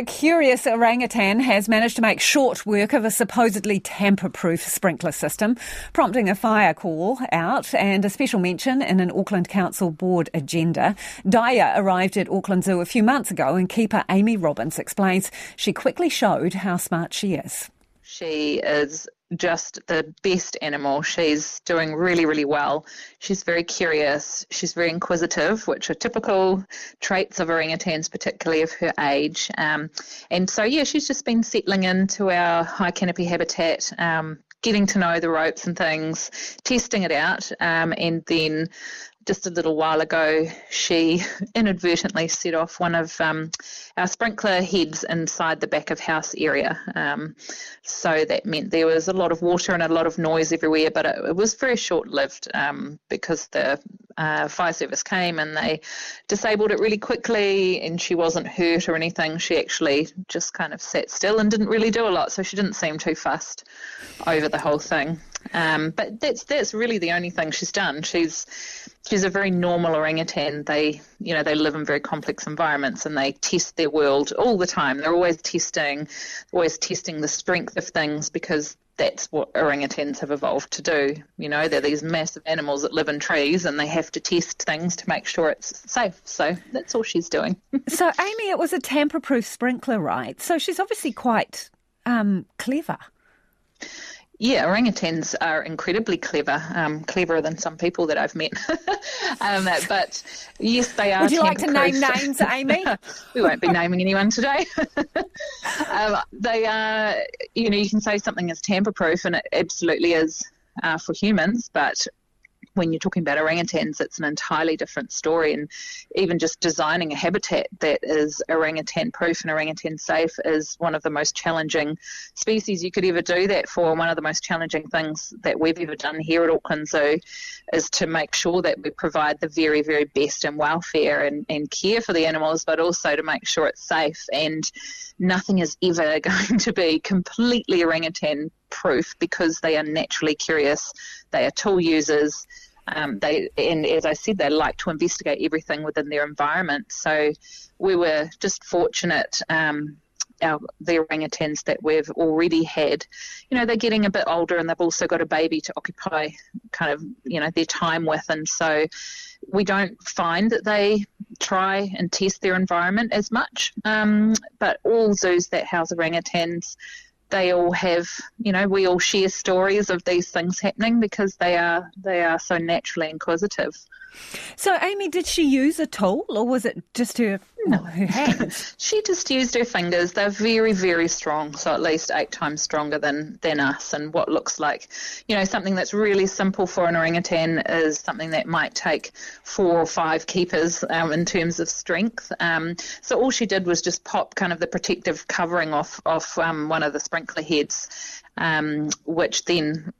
A curious orangutan has managed to make short work of a supposedly tamper-proof sprinkler system, prompting a fire call out and a special mention in an Auckland Council board agenda. Daya arrived at Auckland Zoo a few months ago and keeper Amy Robbins explains she quickly showed how smart she is. She is just the best animal. She's doing really, really well. She's very curious. She's very inquisitive, which are typical traits of orangutans, particularly of her age. Um, and so, yeah, she's just been settling into our high canopy habitat. Um, getting to know the ropes and things, testing it out, um, and then just a little while ago, she inadvertently set off one of um, our sprinkler heads inside the back of house area. Um, so that meant there was a lot of water and a lot of noise everywhere, but it, it was very short lived um, because the uh, fire service came and they disabled it really quickly, and she wasn't hurt or anything. She actually just kind of sat still and didn't really do a lot, so she didn't seem too fussed over the whole thing. Um, but that's that's really the only thing she's done. She's she's a very normal orangutan. They you know they live in very complex environments and they test their world all the time. They're always testing, always testing the strength of things because that's what orangutans have evolved to do. You know, they're these massive animals that live in trees and they have to test things to make sure it's safe. So that's all she's doing. so, Amy, it was a tamper proof sprinkler, right? So she's obviously quite um, clever. Yeah, orangutans are incredibly clever, um, cleverer than some people that I've met. um, but yes, they are. Would you like to name names, Amy? we won't be naming anyone today. um, they are, you know, you can say something is tamper proof, and it absolutely is uh, for humans, but when you're talking about orangutans, it's an entirely different story. And even just designing a habitat that is orangutan proof and orangutan safe is one of the most challenging species you could ever do that for. One of the most challenging things that we've ever done here at Auckland Zoo is to make sure that we provide the very, very best in welfare and, and care for the animals, but also to make sure it's safe. And nothing is ever going to be completely orangutan proof because they are naturally curious. They are tool users. Um, they and as I said, they like to investigate everything within their environment. So we were just fortunate. Um, our, the orangutans that we've already had, you know, they're getting a bit older and they've also got a baby to occupy kind of, you know, their time with. And so we don't find that they try and test their environment as much. Um, but all zoos that house orangutans they all have, you know, we all share stories of these things happening because they are they are so naturally inquisitive. So, Amy, did she use a tool or was it just her, no. hands? she just used her fingers. They're very, very strong, so at least eight times stronger than, than us. And what looks like, you know, something that's really simple for an orangutan is something that might take four or five keepers um, in terms of strength. Um, so, all she did was just pop kind of the protective covering off, off um, one of the sprinkler heads. Um, which then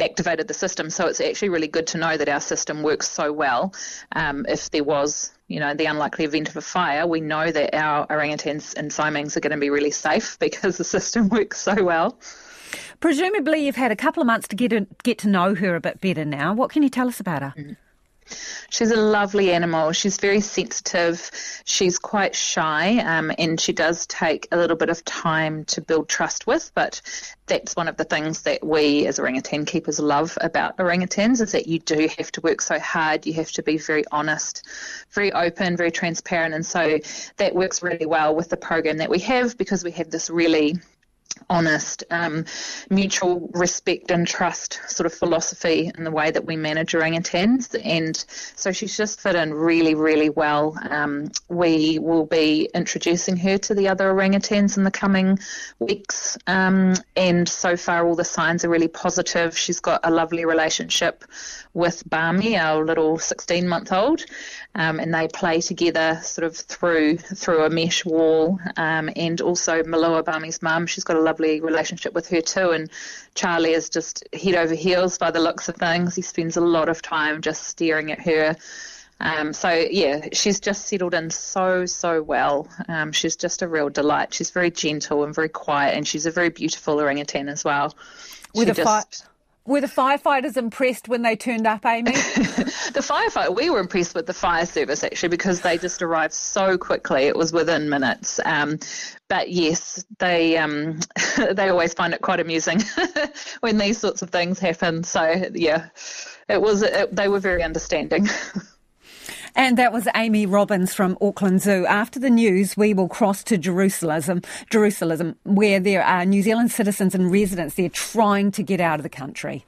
activated the system. So it's actually really good to know that our system works so well. Um, if there was, you know, the unlikely event of a fire, we know that our orangutans and siamangs are going to be really safe because the system works so well. Presumably, you've had a couple of months to get a, get to know her a bit better now. What can you tell us about her? Mm-hmm. She's a lovely animal. She's very sensitive. She's quite shy, um, and she does take a little bit of time to build trust with. But that's one of the things that we as orangutan keepers love about orangutans is that you do have to work so hard. You have to be very honest, very open, very transparent, and so that works really well with the program that we have because we have this really honest, um, mutual respect and trust sort of philosophy in the way that we manage orangutans. And so she's just fit in really, really well. Um, we will be introducing her to the other orangutans in the coming weeks. Um, and so far, all the signs are really positive. She's got a lovely relationship with Bumi, our little 16 month old. Um, and they play together sort of through through a mesh wall. Um, and also Melur Bumi's mum, she's got a lovely relationship with her too. And Charlie is just head over heels by the looks of things. He spends a lot of time just staring at her. Um, so yeah, she's just settled in so so well. Um, she's just a real delight. She's very gentle and very quiet, and she's a very beautiful orangutan as well. With she a just, Were the firefighters impressed when they turned up, Amy? the firefighter, we were impressed with the fire service actually because they just arrived so quickly. It was within minutes. Um, but yes, they um, they always find it quite amusing when these sorts of things happen. So yeah, it was. It, they were very understanding. And that was Amy Robbins from Auckland Zoo. After the news, we will cross to Jerusalem, Jerusalem, where there are New Zealand citizens and residents there trying to get out of the country.